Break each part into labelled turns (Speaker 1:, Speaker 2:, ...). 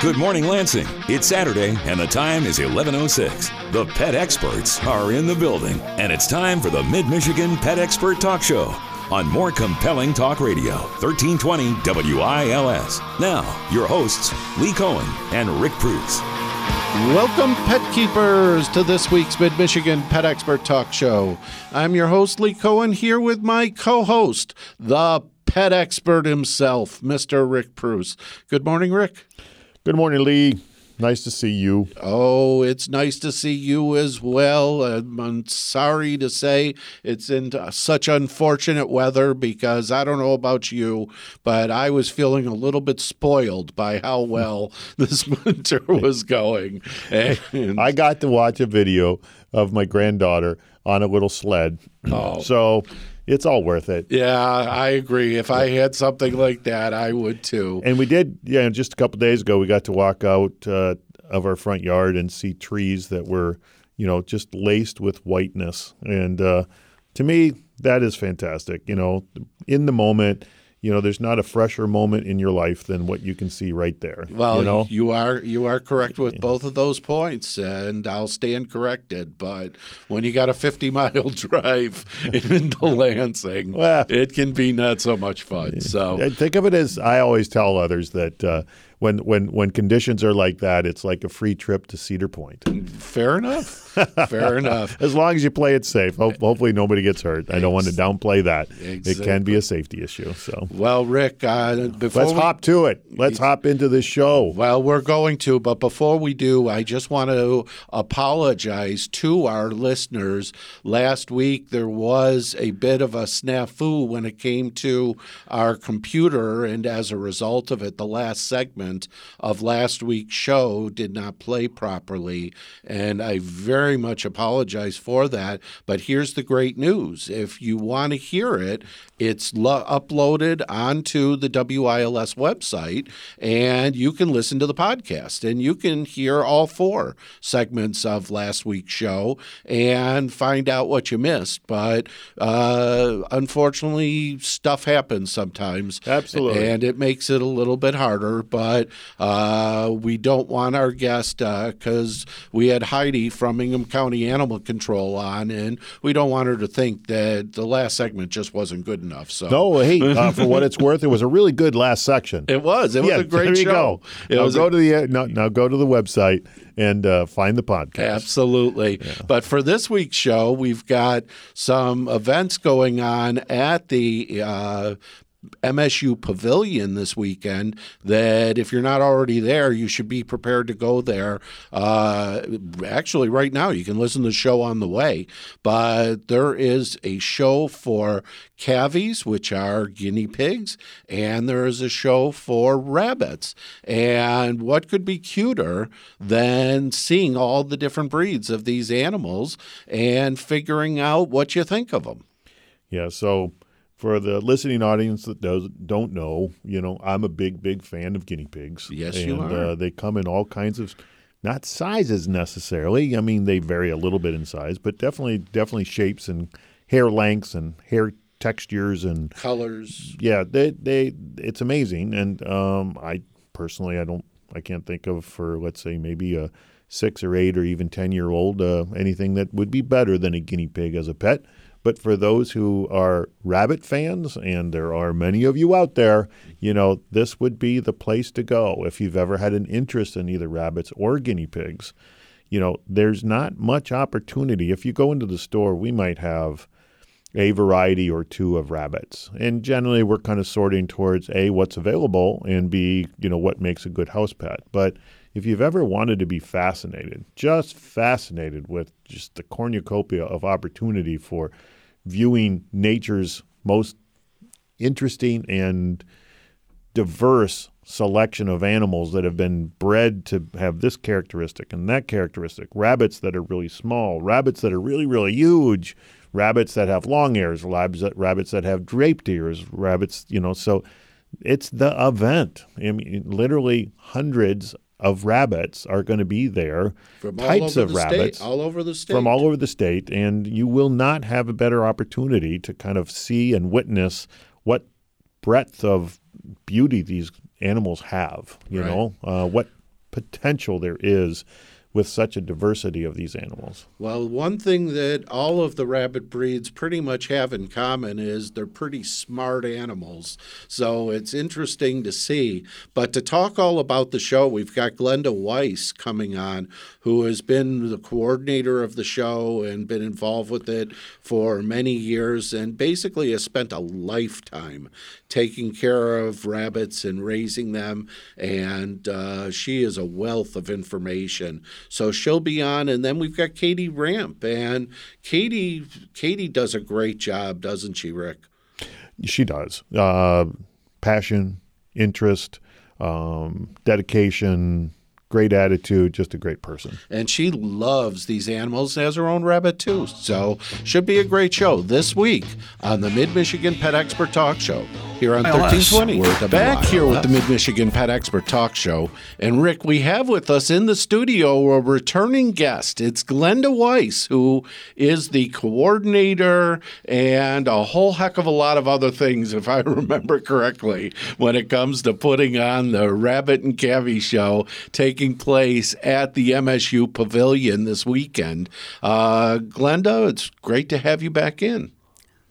Speaker 1: Good morning, Lansing. It's Saturday, and the time is 11:06. The pet experts are in the building, and it's time for the Mid Michigan Pet Expert Talk Show on more compelling talk radio, 1320 WILS. Now, your hosts, Lee Cohen and Rick Preuss.
Speaker 2: Welcome, pet keepers, to this week's Mid Michigan Pet Expert Talk Show. I'm your host, Lee Cohen, here with my co host, the pet expert himself, Mr. Rick Preuss. Good morning, Rick.
Speaker 3: Good morning, Lee. Nice to see you.
Speaker 2: Oh, it's nice to see you as well. I'm, I'm sorry to say it's in uh, such unfortunate weather because I don't know about you, but I was feeling a little bit spoiled by how well this winter was going.
Speaker 3: And I got to watch a video of my granddaughter on a little sled. Oh. So it's all worth it.
Speaker 2: Yeah, I agree. If I had something like that, I would too.
Speaker 3: And we did, yeah, just a couple days ago, we got to walk out uh, of our front yard and see trees that were, you know, just laced with whiteness. And uh, to me, that is fantastic. You know, in the moment, you know, there's not a fresher moment in your life than what you can see right there.
Speaker 2: Well,
Speaker 3: you, know?
Speaker 2: you are you are correct with both of those points, and I'll stand corrected. But when you got a 50 mile drive into Lansing, well, it can be not so much fun. So
Speaker 3: think of it as I always tell others that. Uh, when when when conditions are like that, it's like a free trip to Cedar Point.
Speaker 2: Fair enough. Fair enough.
Speaker 3: As long as you play it safe. Ho- hopefully nobody gets hurt. I don't want to downplay that. Exactly. It can be a safety issue. So
Speaker 2: well, Rick, uh,
Speaker 3: before let's we, hop to it. Let's hop into this show.
Speaker 2: Well, we're going to, but before we do, I just want to apologize to our listeners. Last week there was a bit of a snafu when it came to our computer, and as a result of it, the last segment of last week's show did not play properly. And I very much apologize for that. But here's the great news if you want to hear it, it's lo- uploaded onto the WILS website, and you can listen to the podcast and you can hear all four segments of last week's show and find out what you missed. But uh, unfortunately, stuff happens sometimes.
Speaker 3: Absolutely.
Speaker 2: And it makes it a little bit harder. But uh, we don't want our guest because uh, we had Heidi from Ingham County Animal Control on, and we don't want her to think that the last segment just wasn't good enough. So
Speaker 3: no, hey, uh, for what it's worth, it was a really good last section.
Speaker 2: It was. It was
Speaker 3: yeah,
Speaker 2: a great
Speaker 3: there you
Speaker 2: show.
Speaker 3: Go. It now go a- to the uh, now, now go to the website and uh, find the podcast.
Speaker 2: Absolutely. Yeah. But for this week's show, we've got some events going on at the uh, MSU Pavilion this weekend that if you're not already there, you should be prepared to go there. Uh, actually, right now, you can listen to the show on the way, but there is a show for cavies, which are guinea pigs, and there is a show for rabbits. And what could be cuter than seeing all the different breeds of these animals and figuring out what you think of them?
Speaker 3: Yeah, so for the listening audience that does don't know, you know, I'm a big, big fan of guinea pigs.
Speaker 2: Yes,
Speaker 3: and,
Speaker 2: you are.
Speaker 3: Uh, they come in all kinds of, not sizes necessarily. I mean, they vary a little bit in size, but definitely, definitely shapes and hair lengths and hair textures and
Speaker 2: colors.
Speaker 3: Yeah, they, they, it's amazing. And um, I personally, I don't, I can't think of for let's say maybe a six or eight or even ten year old uh, anything that would be better than a guinea pig as a pet. But for those who are rabbit fans, and there are many of you out there, you know, this would be the place to go if you've ever had an interest in either rabbits or guinea pigs. You know, there's not much opportunity. If you go into the store, we might have a variety or two of rabbits. And generally, we're kind of sorting towards A, what's available, and B, you know, what makes a good house pet. But if you've ever wanted to be fascinated, just fascinated with just the cornucopia of opportunity for viewing nature's most interesting and diverse selection of animals that have been bred to have this characteristic and that characteristic. Rabbits that are really small, rabbits that are really, really huge, rabbits that have long ears, rabbits that, rabbits that have draped ears, rabbits, you know, so it's the event. I mean, literally hundreds of rabbits are going to be there.
Speaker 2: From
Speaker 3: types of rabbits
Speaker 2: state, all over the state.
Speaker 3: From all over the state, and you will not have a better opportunity to kind of see and witness what breadth of beauty these animals have. You
Speaker 2: Right.
Speaker 3: know uh, what potential there is with such a diversity of these animals.
Speaker 2: Well, one thing that all of the rabbit breeds pretty much have in common is they're pretty smart animals. So it's interesting to see. But to talk all about the show, we've got Glenda Weiss coming on, who has been the coordinator of the show and been involved with it for many years and basically has spent a lifetime taking care of rabbits and raising them. And uh, she is a wealth of information. So she'll be on, and then we've got Katie Ramp, and Katie Katie does a great job, doesn't she, Rick?
Speaker 3: She does. Uh, passion, interest, um, dedication, great attitude, just a great person.
Speaker 2: And she loves these animals and has her own rabbit too. So should be a great show this week on the Mid Michigan Pet Expert Talk Show here on 1320. We're back here with the Mid Michigan Pet Expert Talk Show. And Rick, we have with us in the studio a returning guest. It's Glenda Weiss, who is the coordinator and a whole heck of a lot of other things, if I remember correctly, when it comes to putting on the Rabbit and Cavy show taking place at the MSU Pavilion this weekend. Uh, Glenda, it's great to have you back in.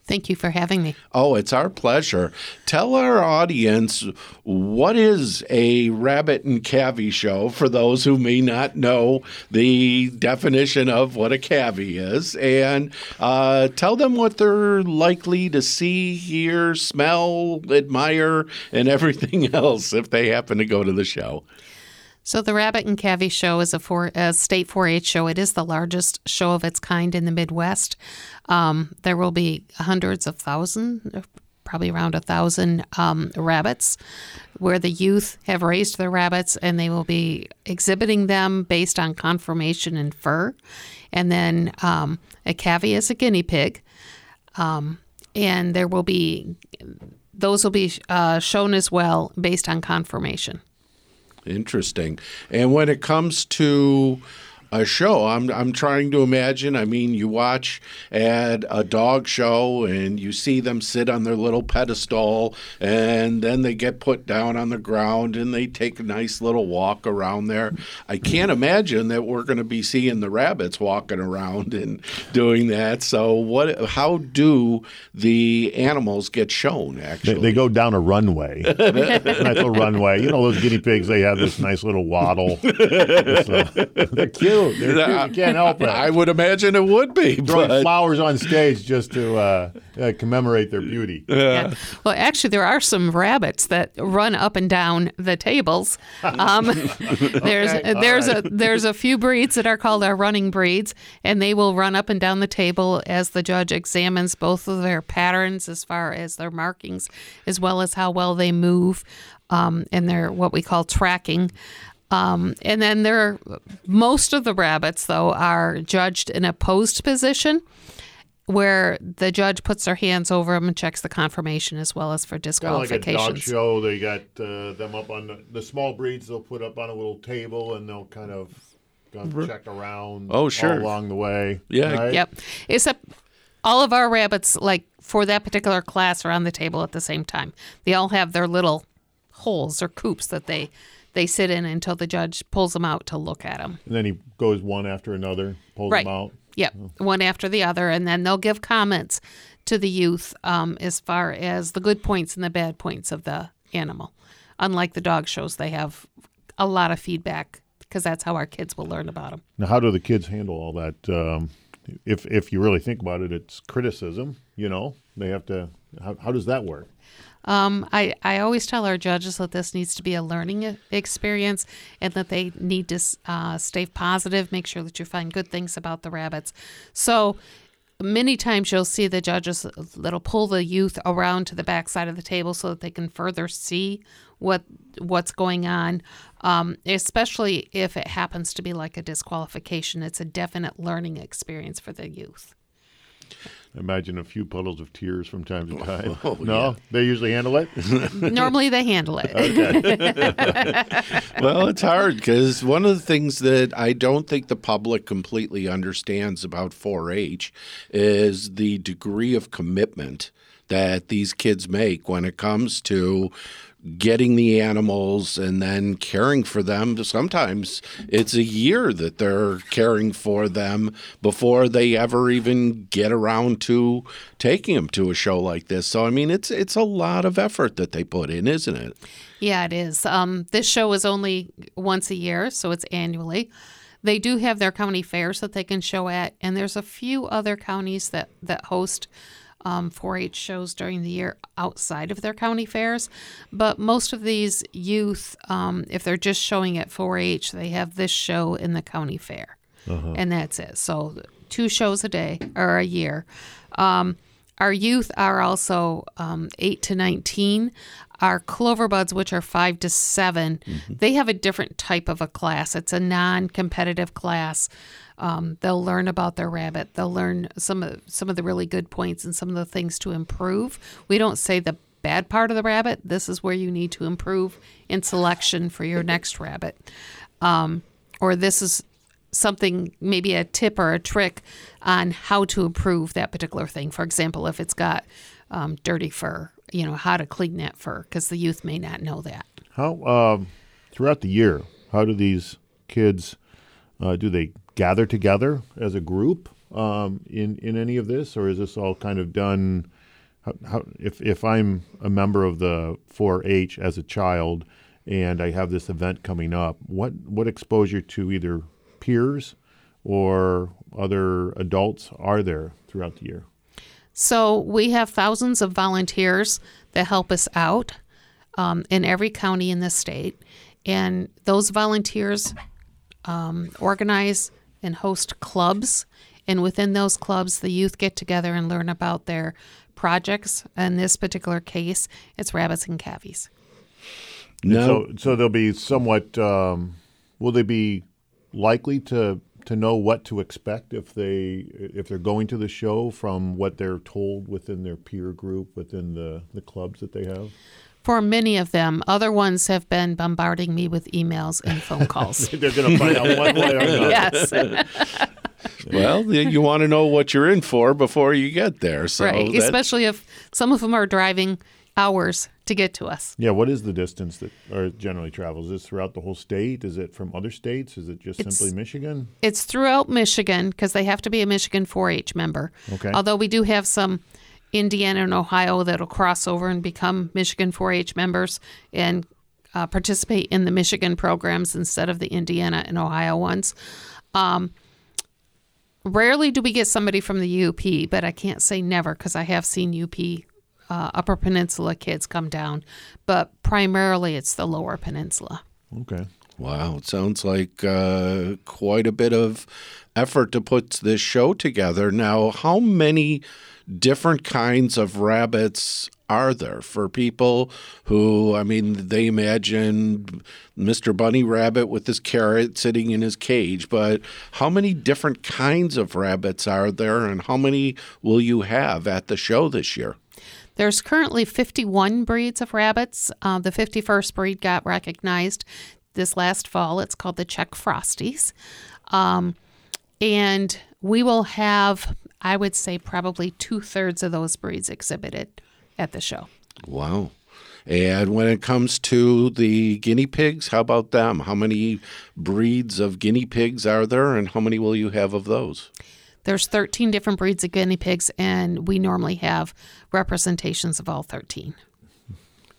Speaker 4: Thank you for having me.
Speaker 2: Oh, it's our pleasure. Tell our audience what is a rabbit and cavy show for those who may not know the definition of what a cavy is, and uh, tell them what they're likely to see, hear, smell, admire, and everything else if they happen to go to the show.
Speaker 4: So, the Rabbit and Cavy Show is a, a state 4 H show. It is the largest show of its kind in the Midwest. Um, there will be hundreds of thousands, probably around a thousand um, rabbits, where the youth have raised their rabbits and they will be exhibiting them based on conformation and fur. And then um, a cavy is a guinea pig. Um, and there will be, those will be uh, shown as well based on conformation.
Speaker 2: Interesting. And when it comes to a show, I'm I'm trying to imagine. I mean, you watch at a dog show and you see them sit on their little pedestal, and then they get put down on the ground and they take a nice little walk around there. I can't imagine that we're going to be seeing the rabbits walking around and doing that. So, what? How do the animals get shown? Actually,
Speaker 3: they go down a runway, nice little runway. You know those guinea pigs? They have this nice little waddle. Uh, they're cute. They're cute. You can't help it.
Speaker 2: I would imagine it would be,
Speaker 3: Throwing
Speaker 2: but
Speaker 3: flowers on stage just to uh, uh, commemorate their beauty.
Speaker 4: Yeah. Well, actually, there are some rabbits that run up and down the tables. Um, there's
Speaker 3: Okay,
Speaker 4: there's
Speaker 3: right.
Speaker 4: a there's a few breeds that are called our running breeds, and they will run up and down the table as the judge examines both of their patterns as far as their markings, as well as how well they move, um, and their what we call tracking. Um, and then there, are, most of the rabbits though are judged in a posed position where the judge puts their hands over them and checks the conformation as well as for
Speaker 3: Kind of like a dog
Speaker 4: disqualifications.
Speaker 3: show. They got uh, them up on the, the small breeds. They'll put up on a little table and they'll kind of check around.
Speaker 2: Oh, sure.
Speaker 3: all along the way.
Speaker 2: Yeah.
Speaker 3: right?
Speaker 4: Yep. Except all of our rabbits, like for that particular class, are on the table at the same time. They all have their little holes or coops that they they sit in until the judge pulls them out to look at them.
Speaker 3: And then he goes one after another, pulls
Speaker 4: Right.
Speaker 3: them out.
Speaker 4: Yep, one after the other, and then they'll give comments to the youth um, as far as the good points and the bad points of the animal. Unlike the dog shows, they have a lot of feedback because that's how our kids will learn about them.
Speaker 3: Now, how do the kids handle all that? Um, if if you really think about it, it's criticism. You know, they have to. How, how does that work?
Speaker 4: Um, I, I always tell our judges that this needs to be a learning experience and that they need to uh, stay positive, make sure that you find good things about the rabbits. So many times you'll see the judges that'll pull the youth around to the back side of the table so that they can further see what what's going on. Um, especially if it happens to be like a disqualification, it's a definite learning experience for the youth.
Speaker 3: Imagine a few puddles of tears from time to oh, time.
Speaker 2: Oh,
Speaker 3: no, they usually handle it.
Speaker 4: Normally they handle it.
Speaker 2: well, it's hard because one of the things that I don't think the public completely understands about 4 H is the degree of commitment that these kids make when it comes to getting the animals and then caring for them. Sometimes it's a year that they're caring for them before they ever even get around to taking them to a show like this. So I mean, it's it's a lot of effort that they put in, isn't it?
Speaker 4: Yeah, it is. Um, this show is only once a year, so it's annually. They do have their county fairs that they can show at, and there's a few other counties that that host um, 4-H shows during the year outside of their county fairs. But most of these youth, um, if they're just showing at 4-H, they have this show in the county fair, and that's it. So two shows a day or a year. Um, our youth are also um, 8 to 19. Our clover buds, which are 5 to 7, they have a different type of a class. It's a non competitive class. Um, they'll learn about their rabbit. They'll learn some of some of the really good points and some of the things to improve. We don't say the bad part of the rabbit. This is where you need to improve in selection for your next rabbit, um, or this is something maybe a tip or a trick on how to improve that particular thing. For example, if it's got um, dirty fur, you know how to clean that fur because the youth may not know that.
Speaker 3: How um, throughout the year? How do these kids uh, do they gather together as a group um, in in any of this, or is this all kind of done? How, how, if if I'm a member of the 4-H as a child and I have this event coming up, what what exposure to either peers or other adults are there throughout the year?
Speaker 4: So we have thousands of volunteers that help us out um, in every county in the state, and those volunteers um, organize and host clubs. And within those clubs, the youth get together and learn about their projects. In this particular case, it's rabbits and cavies.
Speaker 2: No,
Speaker 3: So, so they'll be somewhat. Um, will they be likely to to know what to expect if they if they're going to the show from what they're told within their peer group within the the clubs that they have?
Speaker 4: For many of them, other ones have been bombarding me with emails and phone calls.
Speaker 3: they're going to find out one way or another.
Speaker 4: yes.
Speaker 2: well, you you want to know what you're in for before you get there. So
Speaker 4: right.
Speaker 2: that-
Speaker 4: Especially if some of them are driving hours to get to us.
Speaker 3: Yeah. What is the distance that or generally travels? Is this throughout the whole state? Is it from other states? Is it just
Speaker 4: It's-
Speaker 3: simply Michigan?
Speaker 4: It's throughout Michigan because they have to be a Michigan 4 H member.
Speaker 3: Okay.
Speaker 4: Although we do have some Indiana and Ohio that'll cross over and become Michigan 4 H members and uh, participate in the Michigan programs instead of the Indiana and Ohio ones. Um, rarely do we get somebody from the UP, but I can't say never because I have seen UP uh, Upper Peninsula kids come down, but primarily it's the Lower Peninsula.
Speaker 3: Okay.
Speaker 2: Wow, it sounds like uh, quite a bit of effort to put this show together. Now, how many different kinds of rabbits are there for people who, I mean, they imagine Mr. Bunny Rabbit with his carrot sitting in his cage, but how many different kinds of rabbits are there, and how many will you have at the show this year?
Speaker 4: There's currently 51 breeds of rabbits. Uh, the 51st breed got recognized this last fall. It's called the Czech Frosties. Um, and we will have, I would say, probably two thirds of those breeds exhibited at the show.
Speaker 2: Wow. And when it comes to the guinea pigs, how about them? How many breeds of guinea pigs are there, and how many will you have of those?
Speaker 4: There's 13 different breeds of guinea pigs, and we normally have representations of all 13.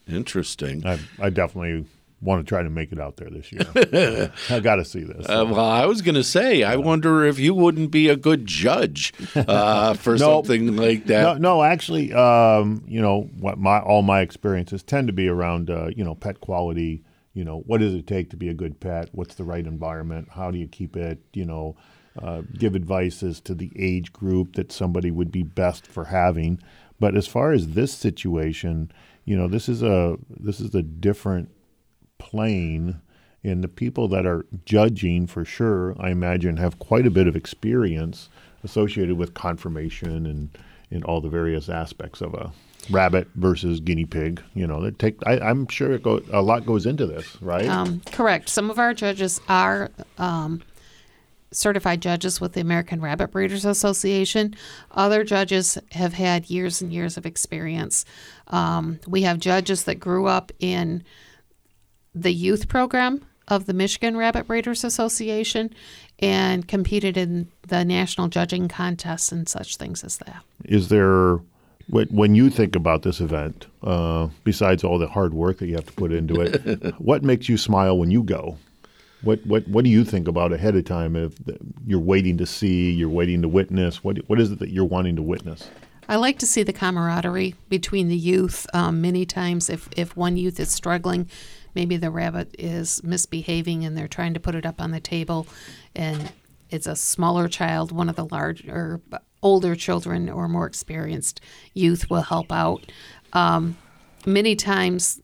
Speaker 2: Interesting.
Speaker 3: I I definitely want to try to make it out there this year. I got to see this.
Speaker 2: Uh, well, I was going to say, I wonder if you wouldn't be a good judge uh, for
Speaker 3: No.
Speaker 2: something like that.
Speaker 3: No, no, actually, um, you know, what my all my experiences tend to be around, uh, you know, pet quality. You know, what does it take to be a good pet? What's the right environment? How do you keep it? You know, uh, give advice as to the age group that somebody would be best for having. But as far as this situation, you know, this is a this is a different plane. And the people that are judging for sure, I imagine, have quite a bit of experience associated with confirmation and, and all the various aspects of a rabbit versus guinea pig. You know, that take. I, I'm sure it go, a lot goes into this, right?
Speaker 4: Um, correct. Some of our judges are um, certified judges with the American Rabbit Breeders Association. Other judges have had years and years of experience. Um, we have judges that grew up in the youth program of the Michigan Rabbit Breeders Association and competed in the national judging contests and such things as that.
Speaker 3: Is there, when when you think about this event, uh, besides all the hard work that you have to put into it, what makes you smile when you go? What what what do you think about ahead of time? If you're waiting to see, you're waiting to witness. What what is it that you're wanting to witness?
Speaker 4: I like to see the camaraderie between the youth. Um, many times, if, if one youth is struggling, maybe the rabbit is misbehaving and they're trying to put it up on the table, and it's a smaller child, one of the larger, older children or more experienced youth will help out. Um, many times,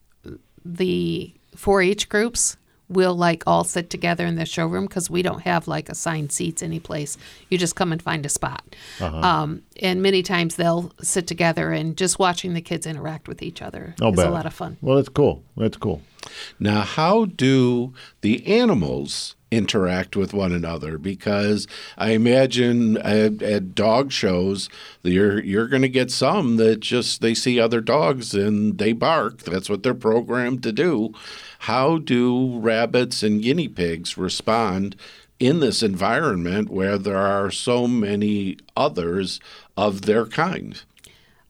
Speaker 4: the 4 H groups we'll like all sit together in the showroom because we don't have like assigned seats anyplace. You just come and find a spot.
Speaker 3: Uh-huh.
Speaker 4: Um, and many times they'll sit together and just watching the kids interact with each other
Speaker 3: I'll
Speaker 4: is
Speaker 3: bet.
Speaker 4: a lot of fun.
Speaker 3: Well, that's cool. That's cool.
Speaker 2: Now, how do the animals interact with one another? Because I imagine at, at dog shows, you're you're going to get some that just they see other dogs and they bark. That's what they're programmed to do. How do rabbits and guinea pigs respond in this environment where there are so many others of their kind?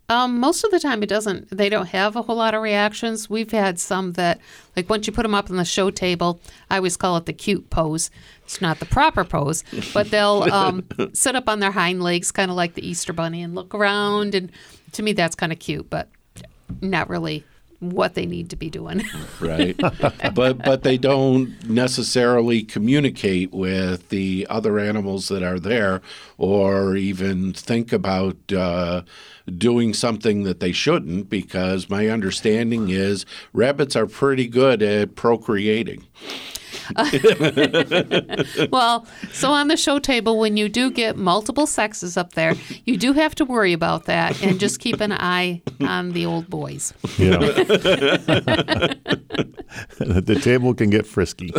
Speaker 4: Um, most of the time, it doesn't. They don't have a whole lot of reactions. We've had some that, like, once you put them up on the show table, I always call it the cute pose. It's not the proper pose, but they'll um, sit up on their hind legs, kind of like the Easter Bunny, and look around. And to me, that's kind of cute, but not really what they need to be doing.
Speaker 2: right? but but they don't necessarily communicate with the other animals that are there, or even think about uh, doing something that they shouldn't. Because my understanding is rabbits are pretty good at procreating.
Speaker 4: well, so on the show table, when you do get multiple sexes up there, you do have to worry about that and just keep an eye on the old boys.
Speaker 3: Yeah. the table can get frisky.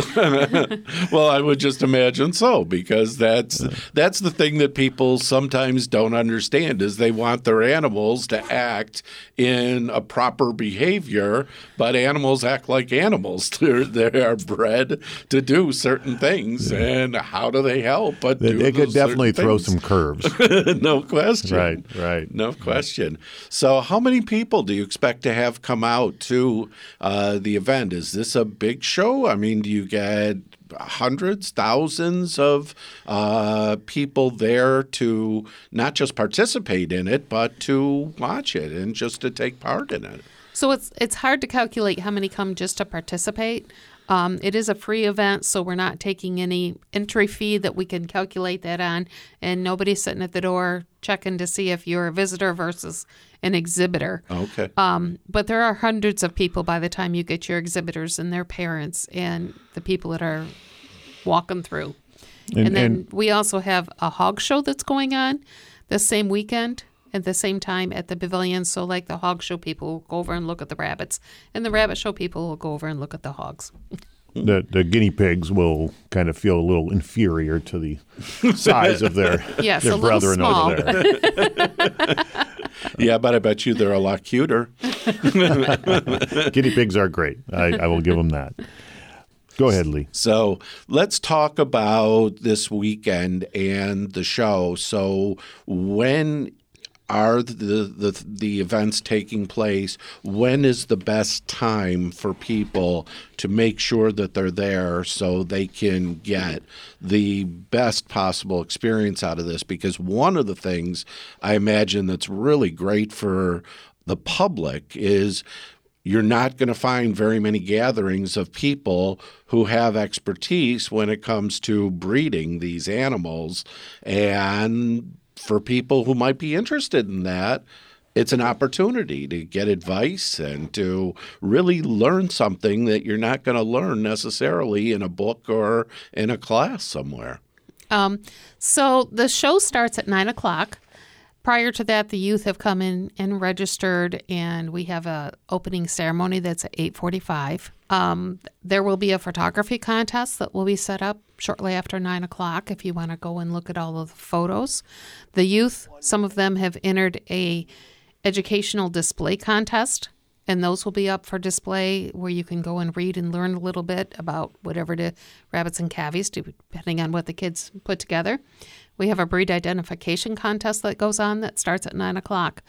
Speaker 2: well, I would just imagine so because that's that's the thing that people sometimes don't understand is they want their animals to act in a proper behavior, but animals act like animals. They're they are bred to do certain things, and how do they help? But
Speaker 3: They,
Speaker 2: do
Speaker 3: they could definitely throw
Speaker 2: things?
Speaker 3: some curves.
Speaker 2: no question.
Speaker 3: right, right.
Speaker 2: No question. So, how many people do you expect to have come out to uh, the event? Is this a big show? I mean, do you get hundreds, thousands of uh, people there to not just participate in it, but to watch it and just to take part in it?
Speaker 4: So it's it's hard to calculate how many come just to participate. Um, it is a free event, so we're not taking any entry fee that we can calculate that on, and nobody's sitting at the door checking to see if you're a visitor versus an exhibitor.
Speaker 2: Okay.
Speaker 4: Um, but there are hundreds of people by the time you get your exhibitors and their parents and the people that are walking through. And,
Speaker 3: And-
Speaker 4: then
Speaker 3: and-
Speaker 4: we also have a hog show that's going on the same weekend at the same time at the pavilion. So, like the hog show people will go over and look at the rabbits, and the rabbit show people will go over and look at the hogs.
Speaker 3: The, the guinea pigs will kind of feel a little inferior to the size of their,
Speaker 4: Yes,
Speaker 3: their
Speaker 4: a little
Speaker 3: brethren over there.
Speaker 2: Yeah, but I bet you they're a lot cuter.
Speaker 3: guinea pigs are great. I, I will give them that. Go ahead, Lee.
Speaker 2: So let's talk about this weekend and the show. So when are the, the the events taking place? When is the best time for people to make sure that they're there so they can get the best possible experience out of this? Because one of the things I imagine that's really great for the public is you're not going to find very many gatherings of people who have expertise when it comes to breeding these animals. And for people who might be interested in that, it's an opportunity to get advice and to really learn something that you're not going to learn necessarily in a book or in a class somewhere.
Speaker 4: Um, so the show starts at nine o'clock. prior to that, the youth have come in and registered, and we have a opening ceremony that's at 8:45. Um, there will be a photography contest that will be set up shortly after nine o'clock. If you want to go and look at all of the photos, the youth, some of them have entered a educational display contest and those will be up for display where you can go and read and learn a little bit about whatever the rabbits and cavies, depending on what the kids put together. We have a breed identification contest that goes on that starts at nine o'clock.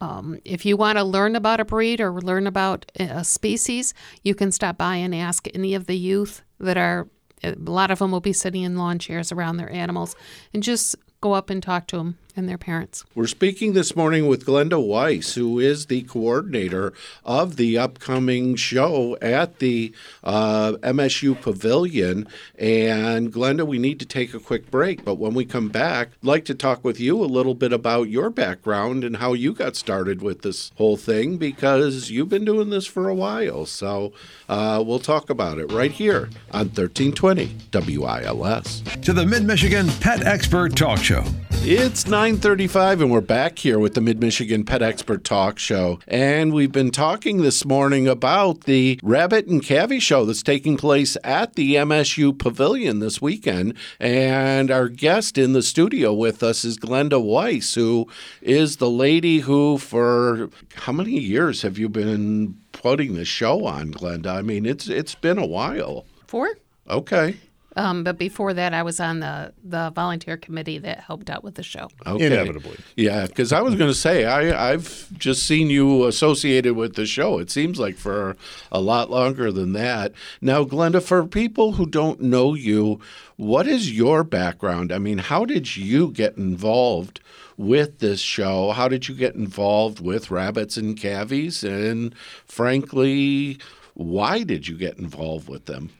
Speaker 4: Um, if you want to learn about a breed or learn about a species, you can stop by and ask any of the youth that are. A lot of them will be sitting in lawn chairs around their animals and just go up and talk to them and their parents.
Speaker 2: We're speaking this morning with Glenda Weiss, who is the coordinator of the upcoming show at the uh, MSU Pavilion. And Glenda, we need to take a quick break, but when we come back, I'd like to talk with you a little bit about your background and how you got started with this whole thing because you've been doing this for a while. So uh, we'll talk about it right here on 1320 WILS.
Speaker 5: To the Mid Michigan Pet Expert Talk Show.
Speaker 2: It's 9:35 and we're back here with the Mid-Michigan Pet Expert Talk Show. And we've been talking this morning about the Rabbit and Cavy show that's taking place at the MSU Pavilion this weekend. And our guest in the studio with us is Glenda Weiss, who is the lady who for how many years have you been putting the show on, Glenda? I mean, it's it's been a while.
Speaker 4: Four?
Speaker 2: Okay.
Speaker 4: Um, but before that, I was on the, the volunteer committee that helped out with the show.
Speaker 2: Okay.
Speaker 3: Inevitably.
Speaker 2: Yeah, because I was going to say I I've just seen you associated with the show. It seems like for a lot longer than that. Now, Glenda, for people who don't know you, what is your background? I mean, how did you get involved? With this show, how did you get involved with rabbits and cavies? And frankly, why did you get involved with them?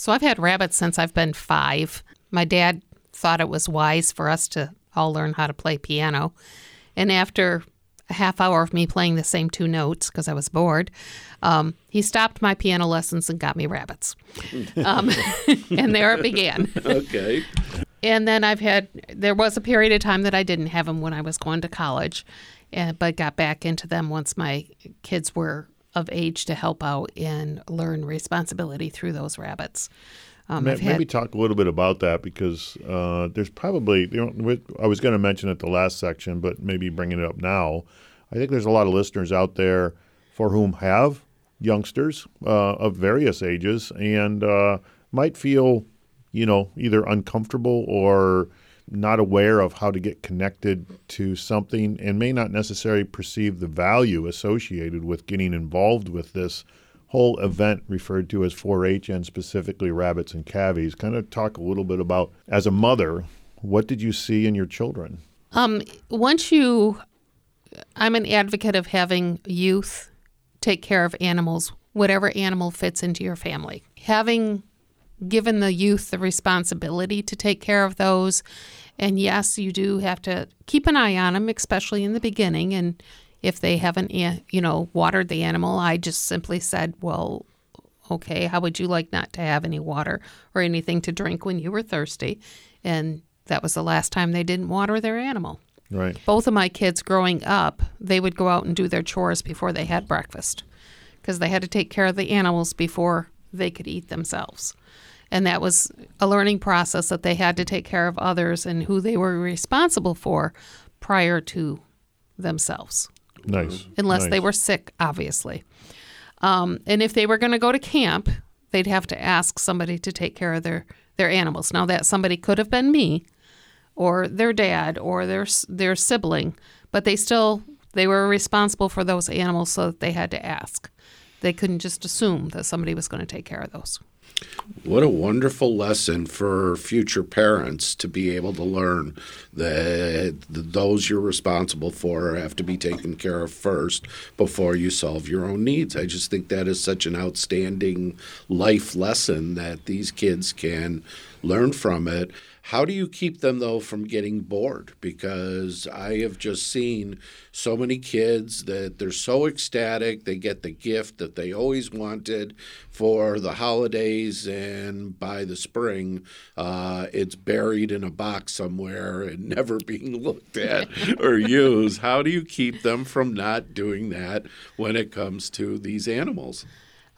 Speaker 4: So I've had rabbits since I've been five. My dad thought it was wise for us to all learn how to play piano. And after a half hour of me playing the same two notes because I was bored, um, he stopped my piano lessons and got me rabbits. Um, and there it began.
Speaker 2: Okay.
Speaker 4: And then I've had, there was a period of time that I didn't have them when I was going to college, and, but got back into them once my kids were of age to help out and learn responsibility through those rabbits. Um,
Speaker 3: Ma-
Speaker 4: I've
Speaker 3: Maybe talk a little bit about that because uh, there's probably you know I was going to mention it the last section, but maybe bringing it up now. I think there's a lot of listeners out there for whom have youngsters uh, of various ages and uh, might feel you know either uncomfortable or not aware of how to get connected to something and may not necessarily perceive the value associated with getting involved with this whole event referred to as 4-H and specifically rabbits and cavies. Kind of talk a little bit about, as a mother, what did you see in your children?
Speaker 4: um, once you, I'm an advocate of having youth take care of animals, whatever animal fits into your family. Having given the youth the responsibility to take care of those. And yes, you do have to keep an eye on them, especially in the beginning. And if they haven't, eh, you know, watered the animal, I just simply said, well, okay, how would you like not to have any water or anything to drink when you were thirsty? And that was the last time they didn't water their animal.
Speaker 3: Right.
Speaker 4: Both of my kids growing up, they would go out and do their chores before they had breakfast because they had to take care of the animals before they could eat themselves. And that was a learning process that they had to take care of others and who they were responsible for prior to themselves,
Speaker 3: Nice.
Speaker 4: unless they were sick, obviously. Um, and if they were going to go to camp, they'd have to ask somebody to take care of their, their animals. Now, that somebody could have been me or their dad or their, their sibling, but they still they were responsible for those animals, so that they had to ask. They couldn't just assume that somebody was going to take care of those.
Speaker 2: What a wonderful lesson for future parents to be able to learn that those you're responsible for have to be taken care of first before you solve your own needs. I just think that is such an outstanding life lesson that these kids can learn from it. How do you keep them though from getting bored? Because I have just seen so many kids that they're so ecstatic, they get the gift that they always wanted for the holidays and by the spring, uh, it's buried in a box somewhere and never being looked at or used. How do you keep them from not doing that when it comes to these animals?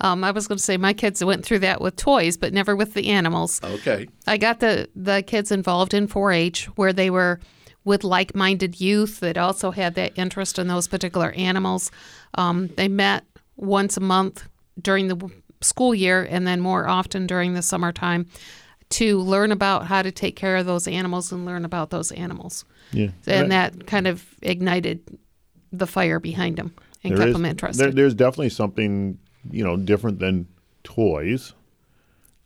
Speaker 4: Um, I was going to say my kids went through that with toys, but never with the animals.
Speaker 2: Okay.
Speaker 4: I got the the kids involved in 4-H where they were with like-minded youth that also had that interest in those particular animals. Um, they met once a month during the school year, and then more often during the summertime, to learn about how to take care of those animals and learn about those animals.
Speaker 3: Yeah.
Speaker 4: And that kind of ignited the fire behind them and
Speaker 3: There
Speaker 4: kept
Speaker 3: is-
Speaker 4: them
Speaker 3: there-
Speaker 4: interested.
Speaker 3: there's definitely something you know different than toys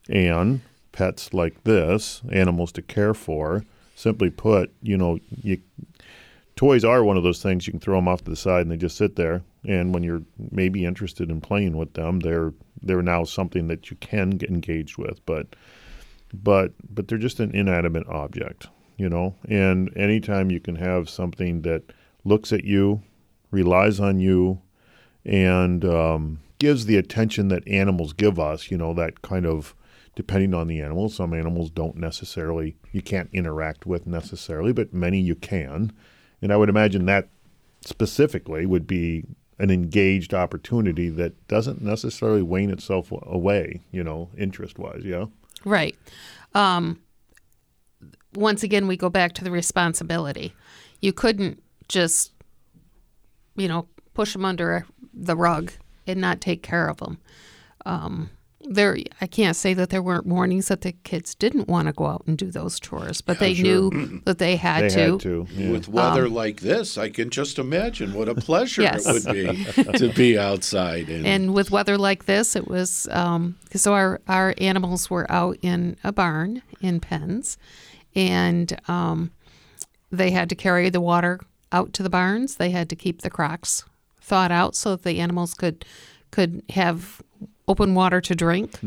Speaker 3: and pets like this, animals to care for. Simply put, you know, you toys are one of those things you can throw them off to the side and they just sit there. And when you're maybe interested in playing with them, they're they're now something that you can get engaged with. But but but they're just an inanimate object, you know. And anytime you can have something that looks at you, relies on you, and um, gives the attention that animals give us, you know, that kind of depending on the animal. Some animals don't necessarily you can't interact with necessarily, but many you can. And I would imagine that specifically would be an engaged opportunity that doesn't necessarily wane itself away, you know, interest wise, yeah.
Speaker 4: Right. Um, once again, we go back to the responsibility. You couldn't just, you know, push them under the rug and not take care of them. Um, there, I can't say that there weren't mornings that the kids didn't want to go out and do those chores, but they knew that they had
Speaker 3: They
Speaker 4: to.
Speaker 3: had to. Yeah.
Speaker 2: With weather like this, I can just imagine what a pleasure
Speaker 4: Yes.
Speaker 2: it would be to be outside. And,
Speaker 4: And with weather like this, it was um, so our our animals were out in a barn in pens, and um, they had to carry the water out to the barns. They had to keep the crocks thawed out so that the animals could could have open water to drink.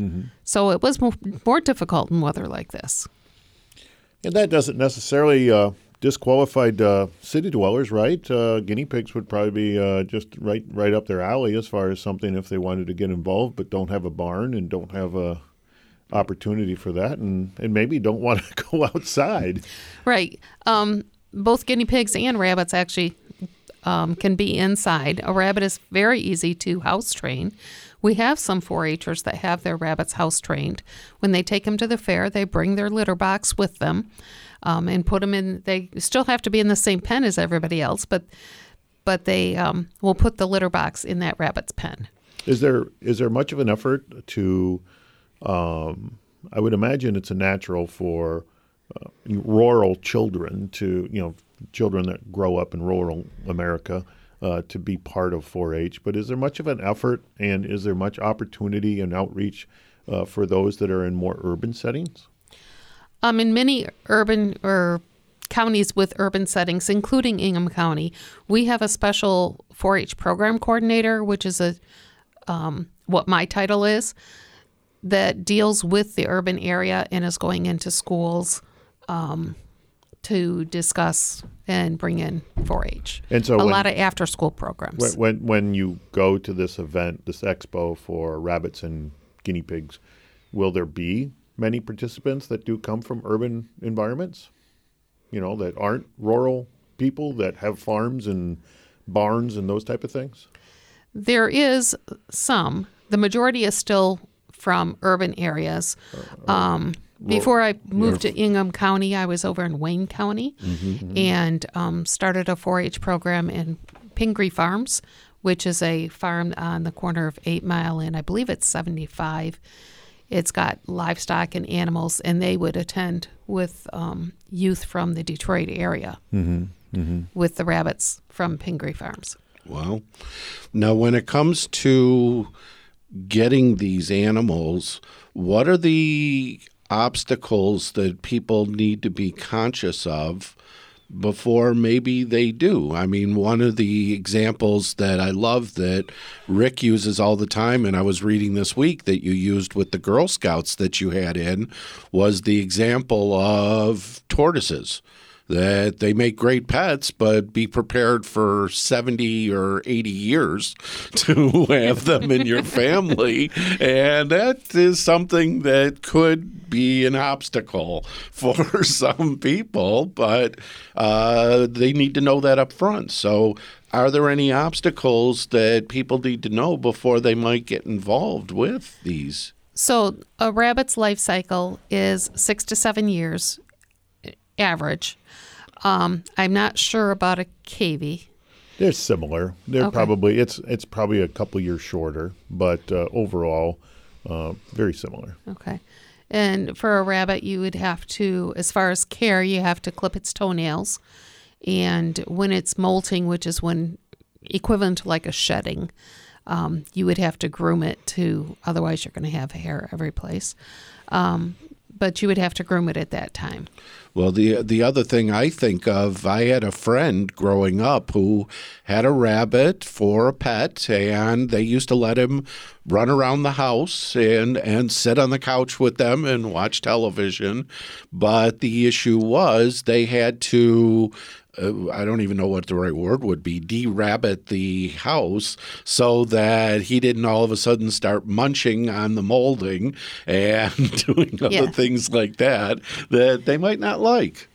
Speaker 4: So it was more, more difficult in weather like this.
Speaker 3: And that doesn't necessarily uh, disqualified uh, city dwellers, right? Uh, guinea pigs would probably be uh, just right right up their alley as far as something if they wanted to get involved, but don't have a barn and don't have a opportunity for that, and, and maybe don't want to go outside.
Speaker 4: Right. Um, both guinea pigs and rabbits actually um, can be inside. A rabbit is very easy to house train. We have some 4-Hers that have their rabbits house trained. When they take them to the fair, they bring their litter box with them um, and put them in. They still have to be in the same pen as everybody else, but but they um, will put the litter box in that rabbit's pen.
Speaker 3: Is there is there much of an effort to? Um, I would imagine it's a natural for uh, rural children to you know children that grow up in rural America uh, to be part of 4-H. But is there much of an effort and is there much opportunity and outreach uh, for those that are in more urban settings?
Speaker 4: Um, in many urban or counties with urban settings, including Ingham County, we have a special 4-H program coordinator, which is a um, what my title is, that deals with the urban area and is going into schools um, to discuss and bring in 4-H.
Speaker 3: And so
Speaker 4: a
Speaker 3: when-
Speaker 4: lot of after-school programs.
Speaker 3: When, when when you go to this event, this expo for rabbits and guinea pigs, will there be many participants that do come from urban environments? You know, that aren't rural people that have farms and barns and those type of things.
Speaker 4: There is some. The majority is still from urban areas. Um, before I moved to Ingham County, I was over in Wayne County and um, started a 4 H program in Pingree Farms, which is a farm on the corner of 8 Mile and I believe it's 75. It's got livestock and animals, and they would attend with um, youth from the Detroit area with the rabbits from Pingree Farms.
Speaker 2: Well, now when it comes to getting these animals, what are the obstacles that people need to be conscious of before maybe they do? I mean, one of the examples that I love that Rick uses all the time, and I was reading this week that you used with the Girl Scouts that you had in, was the example of tortoises that they make great pets, but be prepared for 70 or 80 years to have them in your family. And that is something that could be an obstacle for some people, but uh, they need to know that up front. So, are there any obstacles that people need to know before they might get involved with these?
Speaker 4: So a rabbit's life cycle is six to seven years average. Um, I'm not sure about a cavy.
Speaker 3: They're similar. They're
Speaker 4: Okay.
Speaker 3: probably it's it's probably a couple years shorter, but uh, overall, uh, very similar.
Speaker 4: Okay. And for a rabbit, you would have to, as far as care, you have to clip its toenails. And when it's molting, which is when equivalent to like a shedding, um, you would have to groom it to, otherwise, you're going to have hair every place. Um, but you would have to groom it at that time.
Speaker 2: Well, the the other thing I think of, I had a friend growing up who had a rabbit for a pet, and they used to let him run around the house and and sit on the couch with them and watch television. But the issue was they had to. Uh, I don't even know what the right word would be, de-rabbit the house so that he didn't all of a sudden start munching on the molding and doing other
Speaker 4: Yeah.
Speaker 2: things like that that they might not like.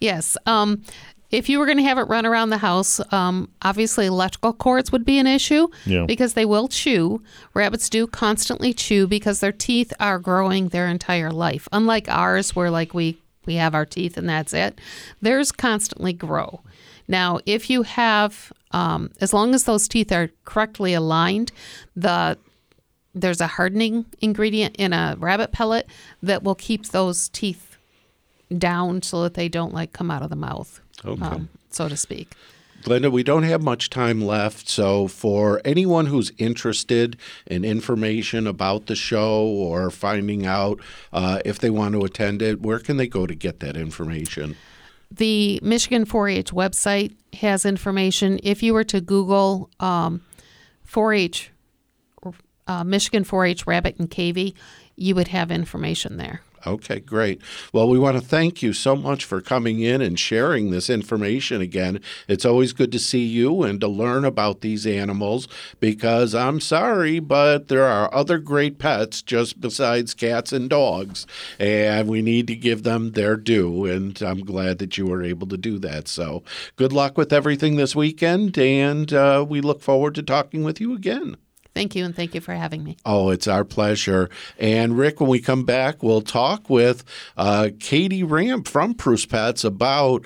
Speaker 4: Yes. Um, if you were going to have it run around the house, um, obviously electrical cords would be an issue
Speaker 3: Yeah.
Speaker 4: because they will chew. Rabbits do constantly chew because their teeth are growing their entire life. Unlike ours, where like we we have our teeth and that's it, theirs constantly grow. Now, if you have, um, as long as those teeth are correctly aligned, the there's a hardening ingredient in a rabbit pellet that will keep those teeth down so that they don't like come out of the mouth,
Speaker 2: Okay.
Speaker 4: um, so to speak.
Speaker 2: Glenda, we don't have much time left. So, for anyone who's interested in information about the show or finding out uh, if they want to attend it, where can they go to get that information?
Speaker 4: The Michigan 4-H website has information. If you were to Google um, 4-H, uh, Michigan 4-H rabbit and cavy, you would have information there.
Speaker 2: Okay, great. Well, we want to thank you so much for coming in and sharing this information again. It's always good to see you and to learn about these animals because I'm sorry, but there are other great pets just besides cats and dogs, and we need to give them their due. And I'm glad that you were able to do that. So, good luck with everything this weekend, and uh, we look forward to talking with you again.
Speaker 4: Thank you, and thank you for having me.
Speaker 2: Oh, it's our pleasure. And Rick, when we come back, we'll talk with uh, Katie Ramp from Preuss Pets about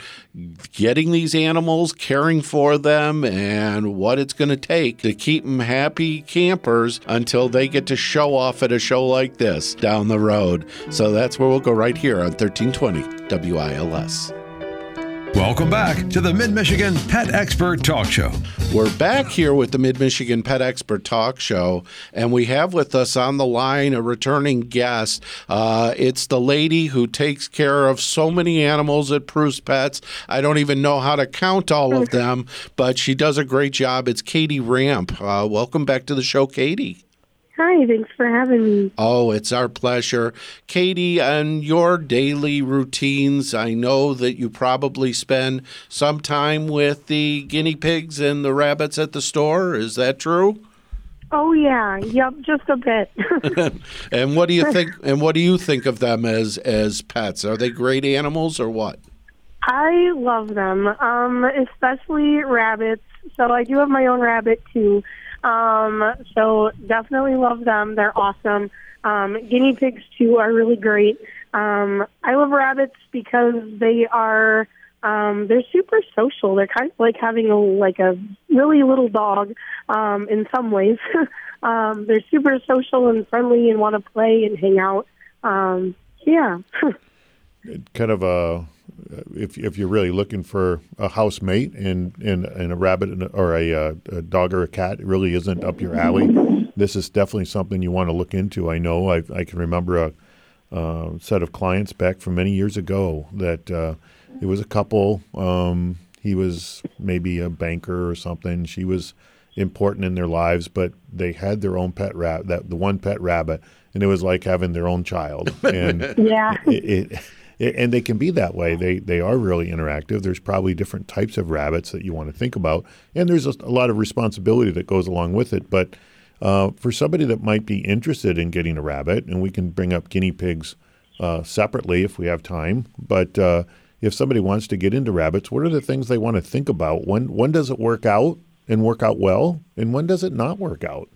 Speaker 2: getting these animals, caring for them, and what it's going to take to keep them happy campers until they get to show off at a show like this down the road. So that's where we'll go right here on 1320 WILS.
Speaker 5: Welcome back to the Mid Michigan Pet Expert Talk Show.
Speaker 2: We're back here with the Mid Michigan Pet Expert Talk Show, and we have with us on the line a returning guest. Uh, it's the lady who takes care of so many animals at Preuss Pets. I don't even know how to count all of them, but she does a great job. It's Katie Ramp. Uh, welcome back to the show, Katie.
Speaker 6: Hi, thanks for having me.
Speaker 2: Oh, it's our pleasure. Katie, on your daily routines, I know that you probably spend some time with the guinea pigs and the rabbits at the store. Is that true?
Speaker 6: Oh yeah, yep, just a bit.
Speaker 2: And what do you think and what do you think of them as as pets? Are they great animals or what?
Speaker 6: I love them, um, especially rabbits. So I do have my own rabbit too. Um, so definitely love them. They're awesome. Um, guinea pigs too are really great. Um, I love rabbits because they are um, they're super social. They're kind of like having a like a really little dog um, in some ways. um, they're super social and friendly and want to play and hang out. Um, yeah.
Speaker 3: kind of a if if you're really looking for a housemate and and, and a rabbit and or a, uh, a dog or a cat it really isn't up your alley, this is definitely something you want to look into. I know I I can remember a uh, set of clients back from many years ago that uh, it was a couple. Um, he was maybe a banker or something. She was important in their lives, but they had their own pet rat, that the one pet rabbit, and it was like having their own child. And
Speaker 6: Yeah.
Speaker 3: it, it and they can be that way. They they are really interactive. There's probably different types of rabbits that you want to think about, and there's a, a lot of responsibility that goes along with it. But uh, for somebody that might be interested in getting a rabbit, and we can bring up guinea pigs uh, separately if we have time, but uh, if somebody wants to get into rabbits, what are the things they want to think about? When when does it work out and work out well, and when does it not work out?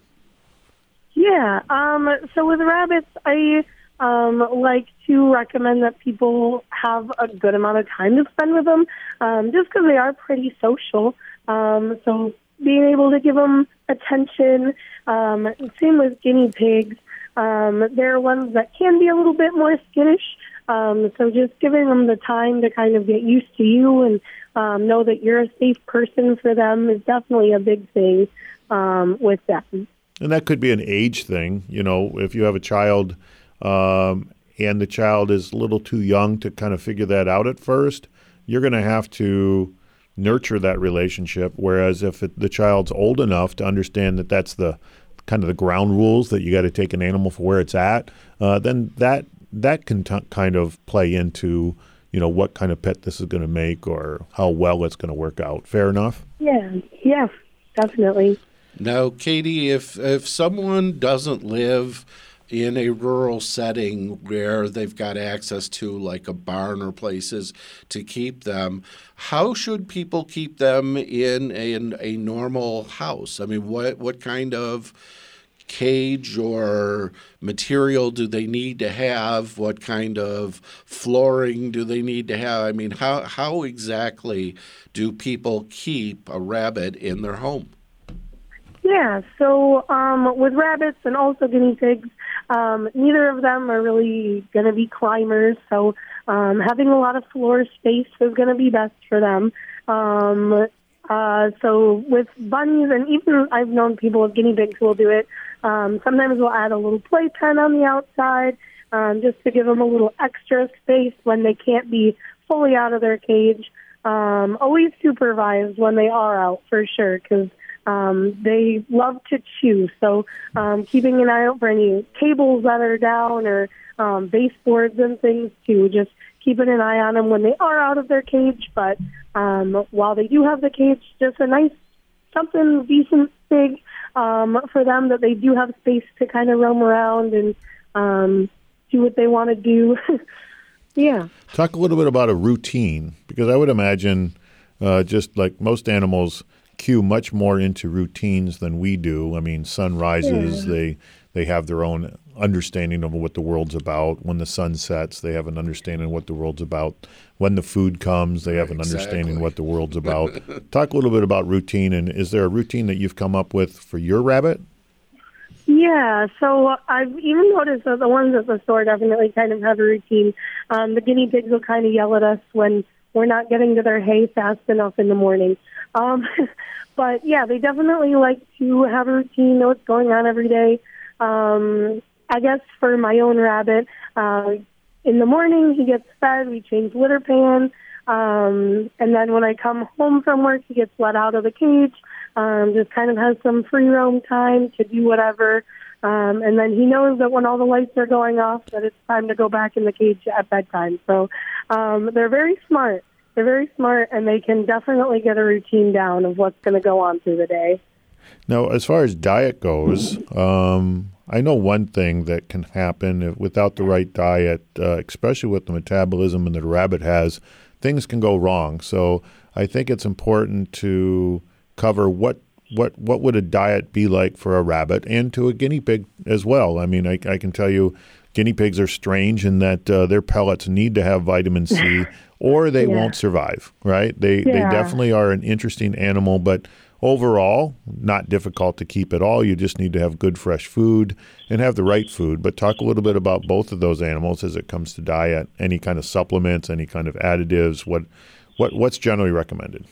Speaker 6: Yeah. Um, so with rabbits, I um, like to recommend that people have a good amount of time to spend with them, um, just because they are pretty social. Um, so being able to give them attention. Um, same with guinea pigs. Um, they're ones that can be a little bit more skittish. Um, so just giving them the time to kind of get used to you and um, know that you're a safe person for them is definitely a big thing um, with them.
Speaker 3: And that could be an age thing. You know, if you have a child um, and the child is a little too young to kind of figure that out at first, you're going to have to nurture that relationship. Whereas if it, the child's old enough to understand that that's the kind of the ground rules that you got to take an animal for where it's at, uh, then that that can t- kind of play into you know what kind of pet this is going to make or how well it's going to work out. Fair enough.
Speaker 6: Yeah. Yeah. Definitely.
Speaker 2: Now, Katie, if if someone doesn't live in a rural setting where they've got access to like a barn or places to keep them, how should people keep them in a, in a normal house? I mean, what what kind of cage or material do they need to have? What kind of flooring do they need to have? I mean, how how exactly do people keep a rabbit in their home?
Speaker 6: Yeah, so um, with rabbits and also guinea pigs, um, neither of them are really going to be climbers, so um, having a lot of floor space is going to be best for them. Um, uh, so with bunnies, and even I've known people with guinea pigs will do it. Um, sometimes we'll add a little playpen on the outside um, just to give them a little extra space when they can't be fully out of their cage. Um, always supervised when they are out for sure because um, they love to chew, so um, keeping an eye out for any cables that are down or um, baseboards and things too. Just keeping an eye on them when they are out of their cage. But um, while they do have the cage, just a nice something decent, big um, for them that they do have space to kind of roam around and um, do what they want to do. yeah.
Speaker 3: Talk a little bit about a routine because I would imagine, uh, just like most animals cue much more into routines than we do. I mean, sun rises, yeah. they they have their own understanding of what the world's about. When the sun sets, they have an understanding of what the world's about. When the food comes, they have an exactly. understanding of what the world's about. Talk a little bit about routine, and is there a routine that you've come up with for your rabbit?
Speaker 6: Yeah, so I've even noticed that the ones at the store definitely kind of have a routine. Um, the guinea pigs will kind of yell at us when we're not getting to their hay fast enough in the morning. Um, but yeah, they definitely like to have a routine, know what's going on every day. Um, I guess for my own rabbit, uh, in the morning he gets fed, we change litter pan, um, and then when I come home from work, he gets let out of the cage. Um, just kind of has some free roam time to do whatever. Um, and then he knows that when all the lights are going off, that it's time to go back in the cage at bedtime. So um, they're very smart. They're very smart, and they can definitely get a routine down of what's going to go on through the day.
Speaker 3: Now, as far as diet goes, um, I know one thing that can happen without the right diet, uh, especially with the metabolism that a rabbit has, things can go wrong. So I think it's important to cover what what what would a diet be like for a rabbit and to a guinea pig as well. I mean, I, I can tell you, guinea pigs are strange in that uh, their pellets need to have vitamin C, or they yeah. won't survive. Right? They yeah. they definitely are an interesting animal, but overall, not difficult to keep at all. You just need to have good fresh food and have the right food. But talk a little bit about both of those animals as it comes to diet. Any kind of supplements, any kind of additives. What what what's generally recommended?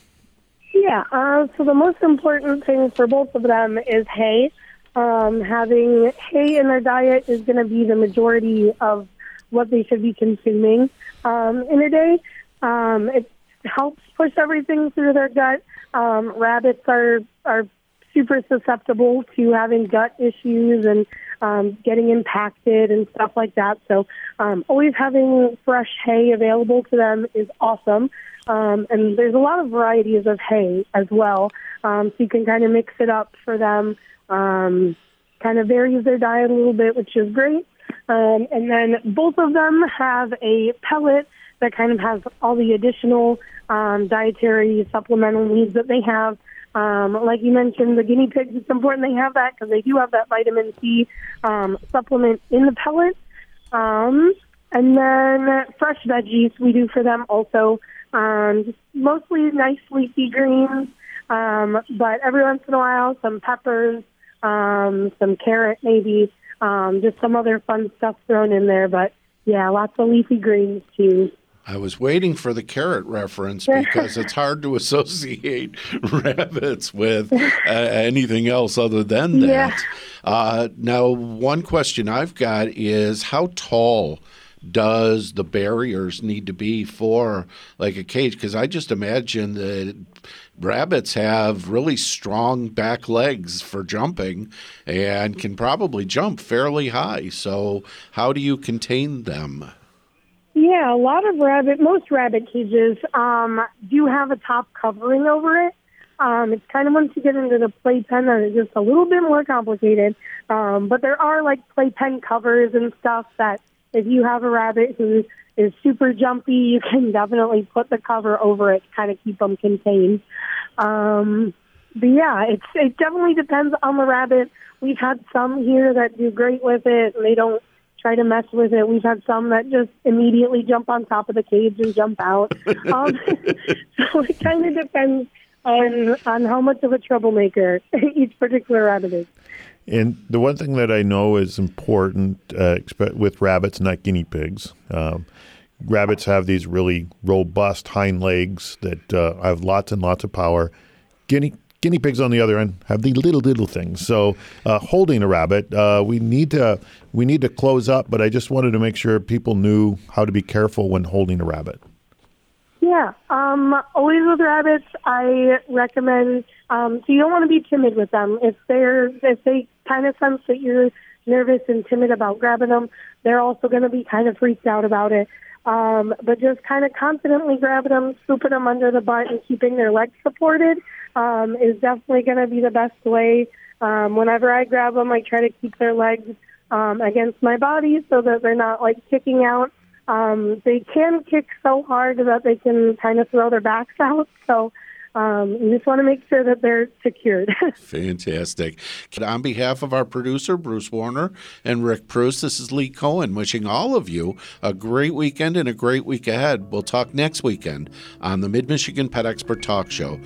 Speaker 6: Yeah, uh, so the most important thing for both of them is hay. Um, having hay in their diet is going to be the majority of what they should be consuming um, in a day. Um, it helps push everything through their gut. Um, rabbits are are super susceptible to having gut issues and um, getting impacted and stuff like that. So um, always having fresh hay available to them is awesome. Um, and there's a lot of varieties of hay as well, um, so you can kind of mix it up for them. Um, kind of varies their diet a little bit, which is great. Um, and then both of them have a pellet that kind of has all the additional um, dietary supplemental needs that they have. Um, like you mentioned, the guinea pigs, it's important they have that because they do have that vitamin C um, supplement in the pellet. Um, and then fresh veggies we do for them also. Um, mostly nice leafy greens, um, but every once in a while some peppers, um, some carrot maybe, um, just some other fun stuff thrown in there. But yeah, lots of leafy greens too.
Speaker 2: I was waiting for the carrot reference because it's hard to associate rabbits with uh, anything else other than that.
Speaker 6: Yeah.
Speaker 2: Uh, now, one question I've got is how tall does the barriers need to be for like a cage? Because I just imagine that rabbits have really strong back legs for jumping and can probably jump fairly high. So, how do you contain them?
Speaker 6: Yeah, a lot of rabbit, most rabbit cages um, do have a top covering over it. Um, it's kind of once you get into the playpen that it's just a little bit more complicated. Um, but there are like playpen covers and stuff that if you have a rabbit who is super jumpy, you can definitely put the cover over it to kind of keep them contained. Um, but yeah, it's it definitely depends on the rabbit. We've had some here that do great with it, and they don't try to mess with it. We've had some that just immediately jump on top of the cage and jump out. um, so it kind of depends on on how much of a troublemaker each particular rabbit is.
Speaker 3: And the one thing that I know is important uh, with rabbits, not guinea pigs. Um, rabbits have these really robust hind legs that uh, have lots and lots of power. Guinea Guinea pigs, on the other end, have the little little things. So, uh, holding a rabbit, uh, we need to we need to close up. But I just wanted to make sure people knew how to be careful when holding a rabbit.
Speaker 6: Yeah, um, always with rabbits, I recommend. Um, so you don't want to be timid with them. If they're if they kind of sense that you're nervous and timid about grabbing them, they're also going to be kind of freaked out about it. Um, but just kind of confidently grabbing them, scooping them under the butt, and keeping their legs supported um, is definitely going to be the best way. Um, whenever I grab them, I try to keep their legs um, against my body so that they're not like kicking out. Um, they can kick so hard that they can kind of throw their backs out. So um, you just want to make sure that they're secured.
Speaker 2: Fantastic. On behalf of our producer, Bruce Warner, and Rick Preuss, this is Lee Cohen wishing all of you a great weekend and a great week ahead. We'll talk next weekend on the Mid Michigan Pet Expert Talk Show.